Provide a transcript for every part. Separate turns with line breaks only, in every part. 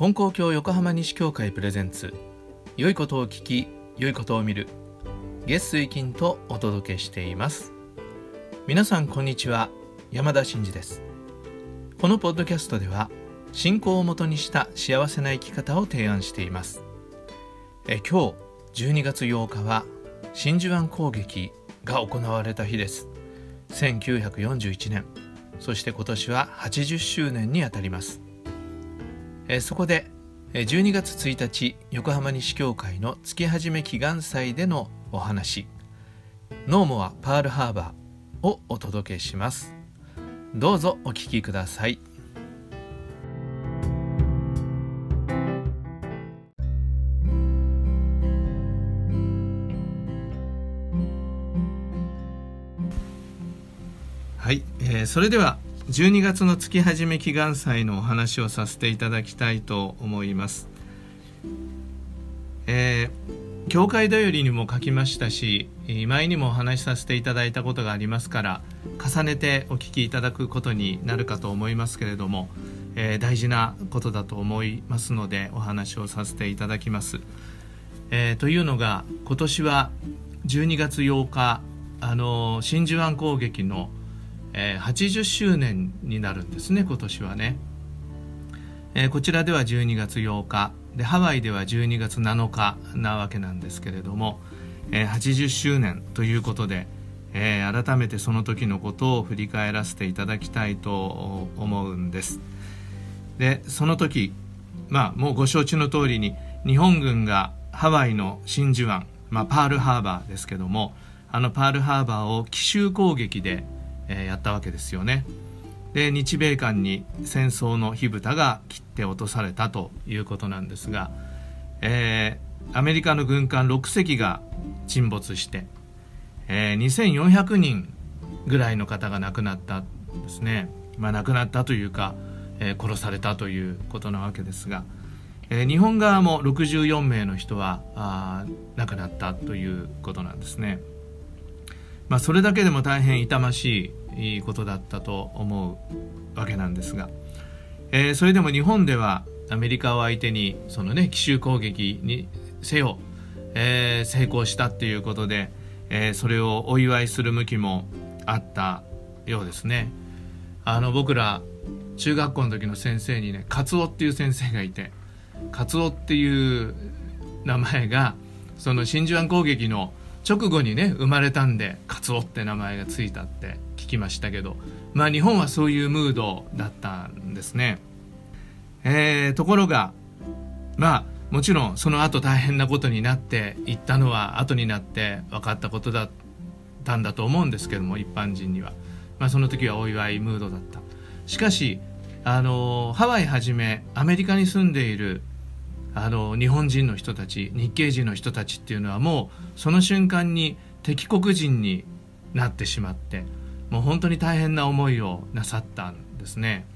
金光教横浜西教会プレゼンツ。良いことを聞き良いことを見る。月水金とお届けしています。皆さんこんにちは。山田真嗣です。このポッドキャストでは信仰をもとにした幸せな生き方を提案しています。え今日12月8日は真珠湾攻撃が行われた日です。1941年。そして今年は80周年にあたります。えそこで12月1日横浜西教会の月始め祈願祭でのお話「ノーモア・パールハーバー」をお届けします。どうぞお聞きください。はい、えー、それでは12月の月始め祈願祭のお話をさせていただきたいと思います。えー、教会だよりにも書きましたし前にもお話しさせていただいたことがありますから重ねてお聞きいただくことになるかと思いますけれども、えー、大事なことだと思いますのでお話をさせていただきます。えー、というのが今年は12月8日あの真珠湾攻撃のえー、80周年になるんですね今年はね、えー、こちらでは12月8日。でハワイでは12月7日なわけなんですけれども、えー、80周年ということで、えー、改めてその時のことを振り返らせていただきたいと思うんです。でその時まあもうご承知の通りに日本軍がハワイの真珠湾、まあ、パールハーバーですけどもあのパールハーバーを奇襲攻撃でえ、やったわけですよね。で日米間に戦争の火蓋が切って落とされたということなんですが、えー、アメリカの軍艦6隻が沈没して、えー、2400人ぐらいの方が亡くなったんですね、まあ、亡くなったというか、えー、殺されたということなわけですが、えー、日本側も64名の人はあ亡くなったということなんですね。まあ、それだけでも大変痛ましいことだったと思うわけなんですが、えー、それでも日本ではアメリカを相手にそのね奇襲攻撃にせよ、えー、成功したっていうことで、えー、それをお祝いする向きもあったようですね。あの僕ら中学校の時の先生にねカツオっていう先生がいてカツオっていう名前がその真珠湾攻撃の直後にね生まれたんでカツオって名前がついたって聞きましたけどまあ日本はそういうムードだったんですね。えー、ところがまあもちろんその後大変なことになっていったのは後になって分かったことだったんだと思うんですけども一般人には、まあ、その時はお祝いムードだったしかしあのハワイはじめアメリカに住んでいるあの日本人の人たち日系人の人たちっていうのはもうその瞬間に敵国人になってしまってもう本当に大変な思いをなさったんですね。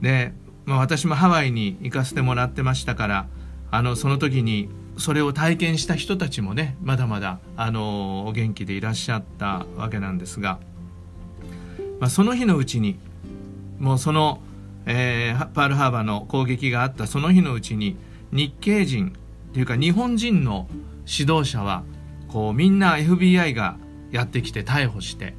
で、まあ、私もハワイに行かせてもらってましたからあのその時にそれを体験した人たちもねまだまだあのお元気でいらっしゃったわけなんですが、まあ、その日のうちにもうそのえー、パールハーバーの攻撃があったその日のうちに日系人というか日本人の指導者はこうみんな FBI がやってきて逮捕して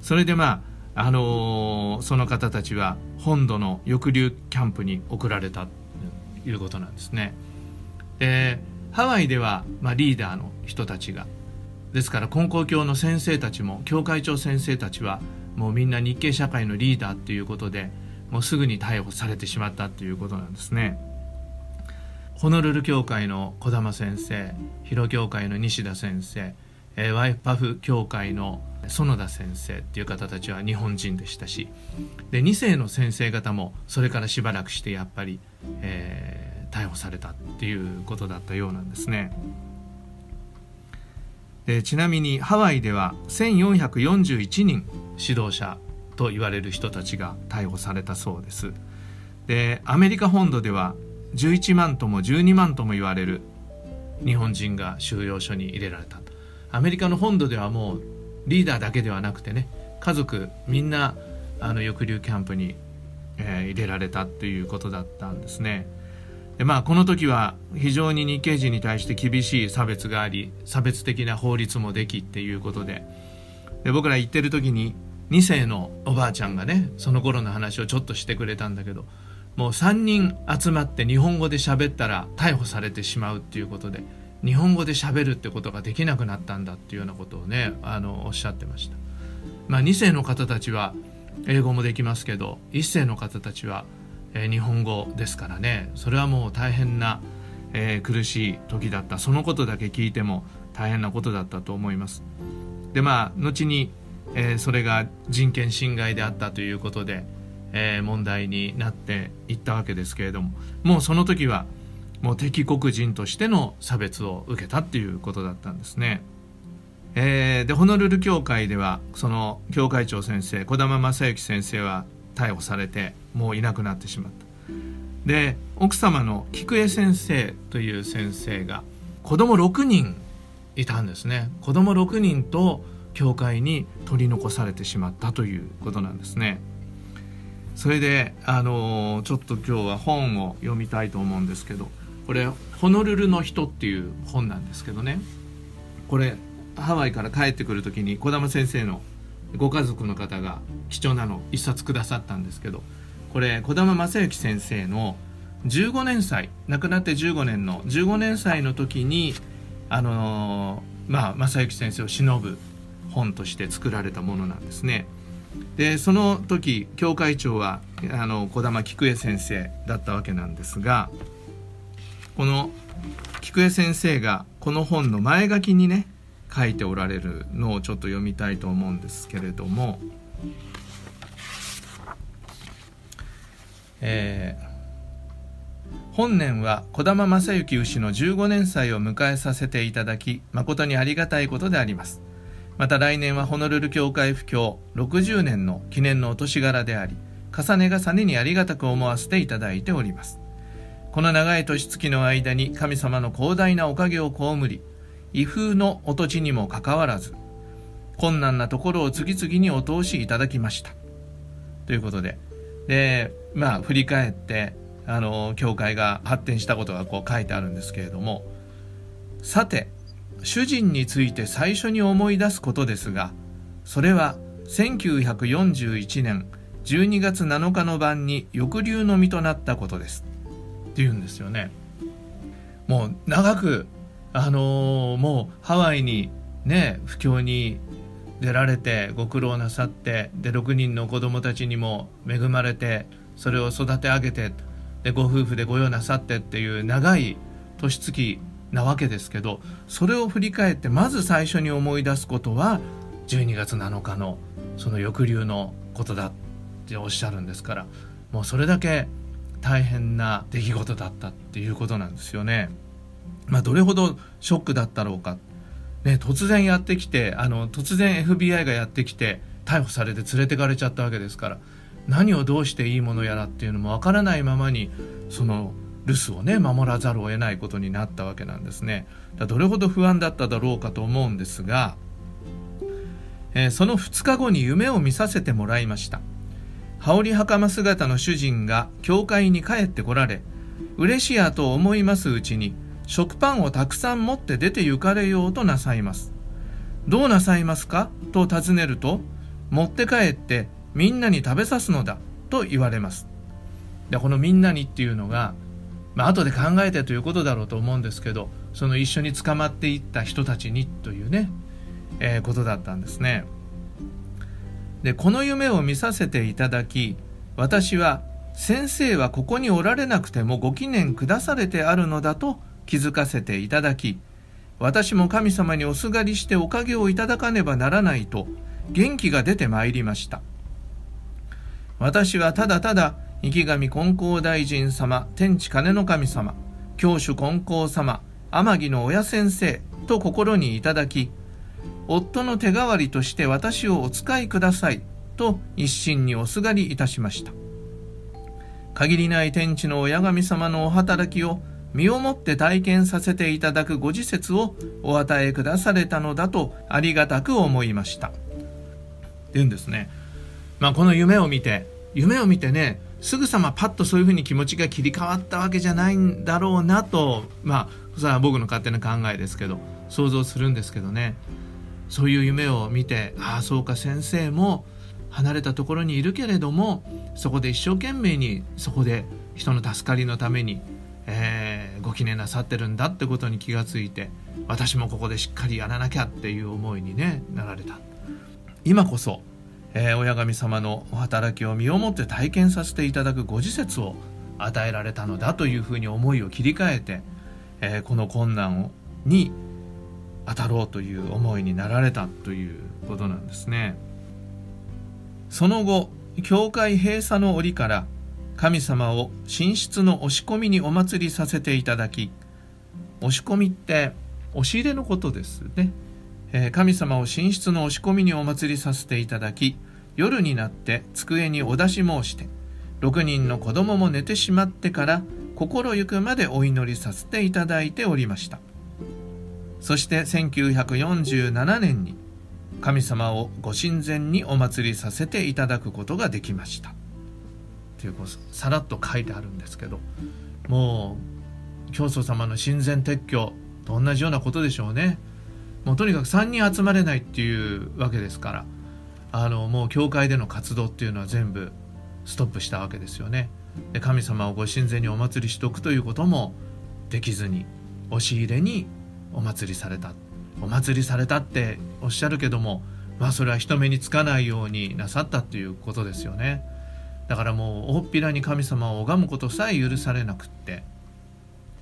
それでまあ、あのー、その方たちは本土の抑留キャンプに送られたということなんですね。でハワイでは、まあ、リーダーの人たちがですから根高教の先生たちも教会長先生たちはもうみんな日系社会のリーダーっていうことでもうすぐに逮捕されてしまったということなんですね。ホノルル教会の児玉先生広教会の西田先生、えー、ワイパフ教会の園田先生っていう方たちは日本人でしたしで2世の先生方もそれからしばらくしてやっぱり、えー、逮捕されたっていうことだったようなんですね。でちなみにハワイでは1441人指導者と言われる人たちが逮捕されたそうです。でアメリカ本土では11万とも12万とも言われる日本人が収容所に入れられたアメリカの本土ではもうリーダーだけではなくてね家族みんなあの抑留キャンプに、えー、入れられたということだったんですね。でまあこの時は非常に日系人に対して厳しい差別があり差別的な法律もできっていうことで。で僕ら行ってる時に2世のおばあちゃんがねその頃の話をちょっとしてくれたんだけどもう3人集まって日本語で喋ったら逮捕されてしまうっていうことで日本語で喋るってことができなくなったんだっていうようなことをねあのおっしゃってました。まあ、2世の方たちは英語もできますけど1世の方たちは、えー、日本語ですからねそれはもう大変な、えー、苦しい時だったそのことだけ聞いても大変なことだったと思います。でまあ後に、えー、それが人権侵害であったということで、えー、問題になっていったわけですけれどももうその時はもう敵国人としての差別を受けたっていうことだったんですね。えー、でホノルル教会ではその教会長先生児玉正幸先生は逮捕されてもういなくなってしまったで奥様の菊江先生という先生が子供6人いたんですね子供6人と教会に取り残されてしまったということなんですね。それであのちょっと今日は本を読みたいと思うんですけどこれ「ホノルルの人」っていう本なんですけどね。これハワイから帰ってくる時に児玉先生のご家族の方が貴重なの一冊くださったんですけどこれ児玉正幸先生の15年祭亡くなって15年の15年祭の時にあのー、まあ正幸先生を偲ぶ本として作られたものなんですね。でその時教会長はあの児玉菊江先生だったわけなんですがこの菊江先生がこの本の前書きにね書いておられるのをちょっと読みたいと思うんですけれども、えー、本年は児玉正幸牛の15年祭を迎えさせていただき誠にありがたいことでありますまた来年はホノルル教会布教60年の記念のお年柄であり重ね重ねにありがたく思わせていただいております。この長い年月の間に神様の広大なおかげを被り威風のお土地にもかかわらず困難なところを次々にお通しいただきました。ということででまあ振り返ってあの教会が発展したことがこう書いてあるんですけれどもさて主人について最初に思い出すことですがそれは1941年12月7日の晩に抑留の身となったことです。って言うんですよね。もう長くあのー、もうハワイにね布教に出られてご苦労なさってで6人の子供たちにも恵まれてそれを育て上げてでご夫婦で御用なさってっていう長い年月なわけですけどそれを振り返ってまず最初に思い出すことは12月7日のその抑留のことだっておっしゃるんですからもうそれだけ大変な出来事だったっていうことなんですよね。まあ、どれほどショックだったろうか、ね、突然やってきてあの突然 FBI がやってきて逮捕されて連れてかれちゃったわけですから何をどうしていいものやらっていうのもわからないままにその留守をね守らざるを得ないことになったわけなんですね。だどれほど不安だっただろうかと思うんですが、えー、その2日後に夢を見させてもらいました。羽織袴姿の主人が教会に帰ってこられ嬉しやと思いますうちに食パンをたくさん持って出て行かれようとなさいます。どうなさいますか？と尋ねると、持って帰ってみんなに食べさすのだと言われます。で、このみんなにっていうのが、まあ後で考えてということだろうと思うんですけど、その一緒に捕まっていった人たちにというね、えー、ことだったんですね。で、この夢を見させていただき、私は先生はここにおられなくてもご記念くだされてあるのだと気づかせていただき私も神様におすがりしておかげをいただかねばならないと元気が出てまいりました私はただただ池上金光大臣様天地金の神様教主金光様天城の親先生と心にいただき夫の手代わりとして私をお使いくださいと一心におすがりいたしました限りない天地の親神様のお働きを身をもって体験させていただくご自節をお与えくだされたのだとありがたく思いました。っていうんですね。まあこの夢を見て、夢を見てね、すぐさまパッとそういうふうに気持ちが切り替わったわけじゃないんだろうなとまあそれは僕の勝手な考えですけど想像するんですけどね。そういう夢を見てああそうか先生も離れたところにいるけれどもそこで一生懸命にそこで人の助かりのために、えー、ご記念なさってるんだってことに気がついて私もここでしっかりやらなきゃっていう思いに、ね、なられた。今こそ、えー、親神様のお働きを身をもって体験させていただくご自節を与えられたのだというふうに思いを切り替えて、えー、この困難をに当たろうという思いになられたということなんですね。その後教会閉鎖の折から神様を寝室の押し込みにお祭りさせていただき押し込みって押し入れのことですね、え、神様を寝室の押し込みにお祭りさせていただき夜になって机にお出し申して6人の子供も寝てしまってから心ゆくまでお祈りさせていただいておりました。そして1947年に神様をご神前にお祭りさせていただくことができました。というこうさらっと書いてあるんですけどもう教祖様の神前撤去と同じようなことでしょうね。もうとにかく3人集まれないっていうわけですからあのもう教会での活動っていうのは全部ストップしたわけですよね。で神様をご神前にお祭りしとくということもできずに押し入れにお祭りされた。お祭りされたっておっしゃるけどもまあそれは人目につかないようになさったっていうことですよね。だからもう大っぴらに神様を拝むことさえ許されなくって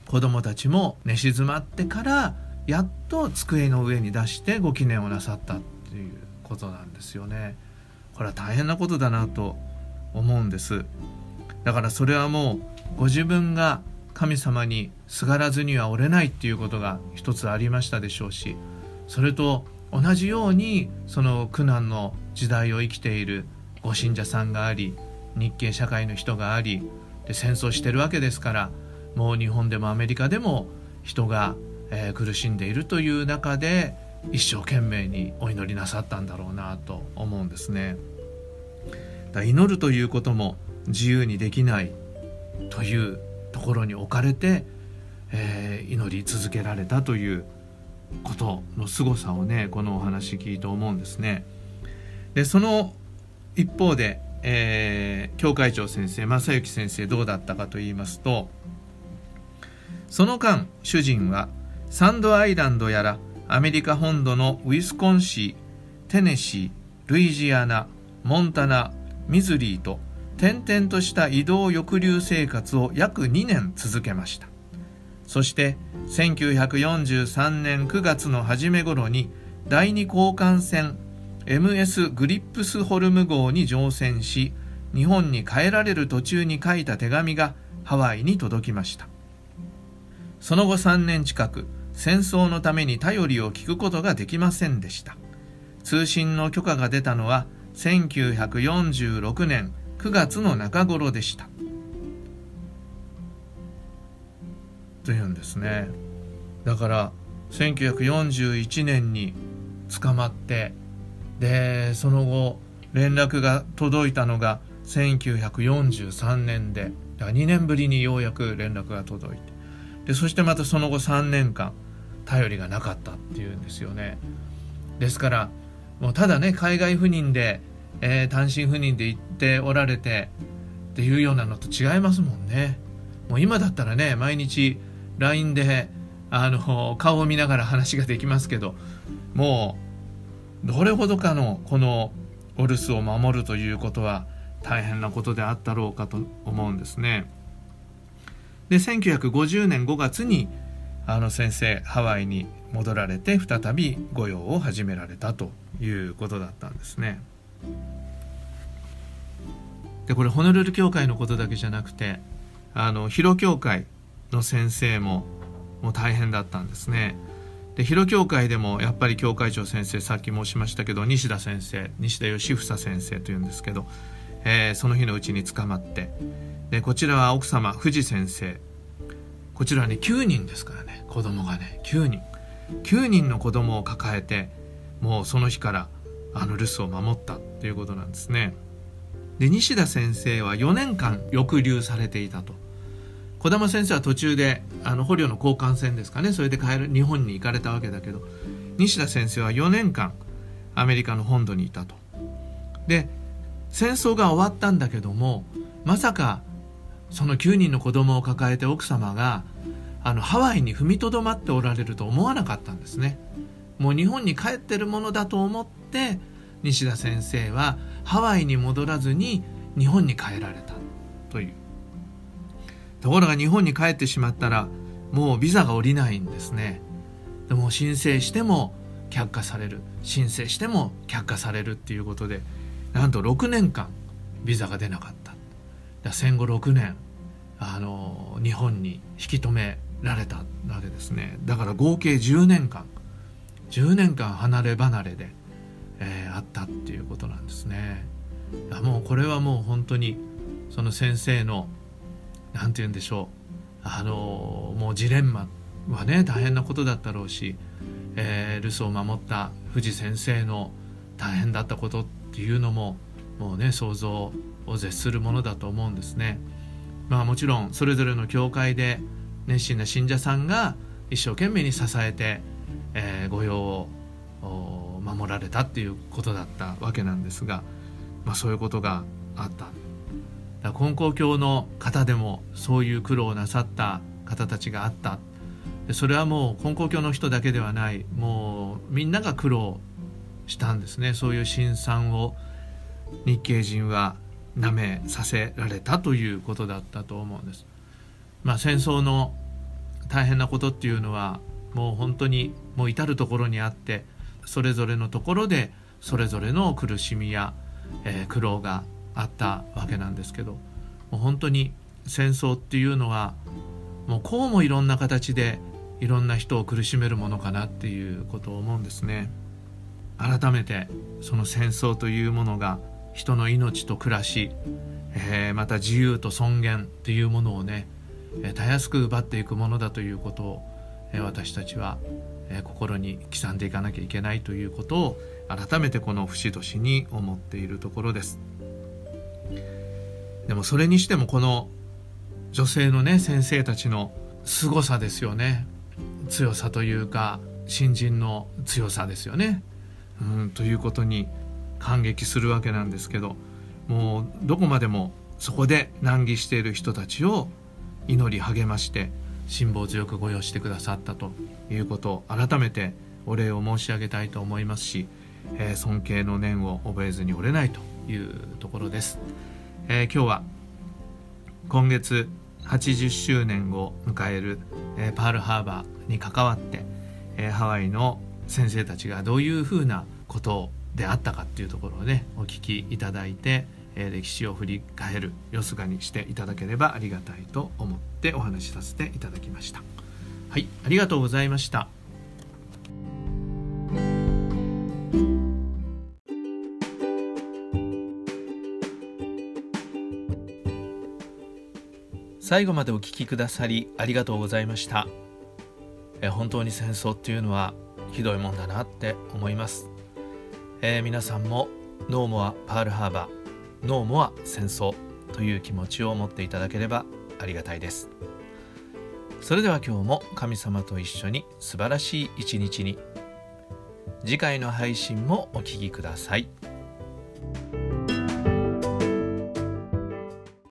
子供たちも寝静まってからやっと机の上に出してご記念をなさったっていうことなんですよね。これは大変なことだなと思うんです。だからそれはもうご自分が神様にすがらずにはおれないっていうことが一つありましたでしょうしそれと同じようにその苦難の時代を生きているご信者さんがあり日系社会の人がありで戦争してるわけですからもう日本でもアメリカでも人が、えー、苦しんでいるという中で一生懸命にお祈りなさったんだろうなと思うんですね。だ祈るということも自由にできないというところに置かれて、えー、祈り続けられたということの凄さをねこのお話聞いて思うんですね。でその一方で、えー、教会長先生正幸先生どうだったかと言いますとその間主人はサンドアイランドやらアメリカ本土のウィスコンシーテネシールイジアナモンタナミズリーと転々とした移動抑留生活を約2年続けました。そして1943年9月の初め頃に第二交換船 MS グリップスホルム号に乗船し日本に帰られる途中に書いた手紙がハワイに届きました。その後3年近く戦争のために頼りを聞くことができませんでした。通信の許可が出たのは1946年9月の中頃でした。というんですね。だから1941年に捕まってでその後連絡が届いたのが1943年で2年ぶりにようやく連絡が届いて。でそしてまたその後3年間頼りがなかったっていうんですよねですからもうただね海外赴任で、えー、単身赴任で行っておられてっていうようなのと違いますもんねもう今だったらね毎日 LINE であの顔を見ながら話ができますけどもうどれほどかのこのお留守を守るということは大変なことであったろうかと思うんですね。で1950年5月にあの先生ハワイに戻られて再び御用を始められたということだったんですね。でこれホノルル教会のことだけじゃなくてあの広教会の先生ももう大変だったんですね。で広教会でもやっぱり教会長先生さっき申しましたけど西田先生西田義房先生というんですけど、えー、その日のうちに捕まってでこちらは奥様藤先生こちらね9人ですからね。子供がね9人。9人の子供を抱えてもうその日からあの留守を守ったっていうことなんですね。で西田先生は4年間抑留されていたと。児玉先生は途中であの捕虜の交換船ですかね。それで帰る日本に行かれたわけだけど西田先生は4年間アメリカの本土にいたと。で戦争が終わったんだけどもまさかその9人の子供を抱えて奥様があのハワイに踏みとどまっておられると思わなかったんですね。もう日本に帰ってるものだと思って西田先生はハワイに戻らずに日本に帰られたという。ところが日本に帰ってしまったらもうビザが下りないんですね。でも申請しても却下される。申請しても却下されるっていうことでなんと6年間ビザが出なかった。戦後6年あの日本に引き止められたわけですね。だから合計10年間10年間離れ離れで、えー、あったっていうことなんですね。もうこれはもう本当にその先生の何て言うんでしょうあのもうジレンマはね大変なことだったろうし、えー、留守を守った藤先生の大変だったことっていうのももうね想像を絶するものだと思うんですね。まあもちろんそれぞれの教会で熱心な信者さんが一生懸命に支えて、えー、御用を守られたっていうことだったわけなんですが、まあ、そういうことがあった。だ金光教の方でもそういう苦労をなさった方たちがあった。でそれはもう金光教の人だけではない。もうみんなが苦労したんですね。そういう辛酸を日系人はなめさせられたということだったと思うんです。まあ、戦争の大変なことっていうのはもう本当にもう至る所にあってそれぞれのところでそれぞれの苦しみや、えー、苦労があったわけなんですけどもう本当に戦争っていうのはもうこうもいろんな形でいろんな人を苦しめるものかなっていうことを思うんですね。改めてその戦争というものが人の命と暮らし、えー、また自由と尊厳っていうものをね、えー、たやすく奪っていくものだということを、えー、私たちは、えー、心に刻んでいかなきゃいけないということを改めてこの節々に思っているところです。でもそれにしてもこの女性のね先生たちの凄さですよね強さというか新人の強さですよね。うんということに感激するわけなんですけどもうどこまでもそこで難儀している人たちを祈り励まして辛抱強くご用してくださったということを改めてお礼を申し上げたいと思いますし、えー、尊敬の念を覚えずに折れないというところです。えー、今日は今月80周年を迎える、えー、パールハーバーに関わって、え、ハワイの先生たちがどういうふうなことをであったかっていうところをねお聞きいただいて、え歴史を振り返るよすがにしていただければありがたいと思ってお話しさせていただきました。はいありがとうございました。最後までお聞きくださりありがとうございました。え本当に戦争っていうのはひどいもんだなって思います、えー、皆さんもノーモアパールハーバーノーモア戦争という気持ちを持っていただければありがたいですそれでは今日も神様と一緒に素晴らしい一日に次回の配信もお聴きください。